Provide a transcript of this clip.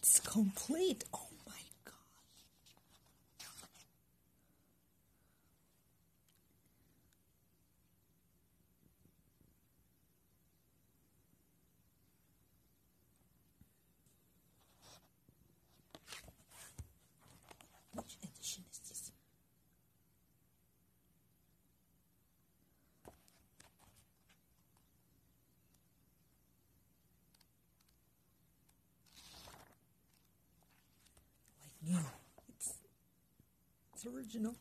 it's complete. Oh It's original.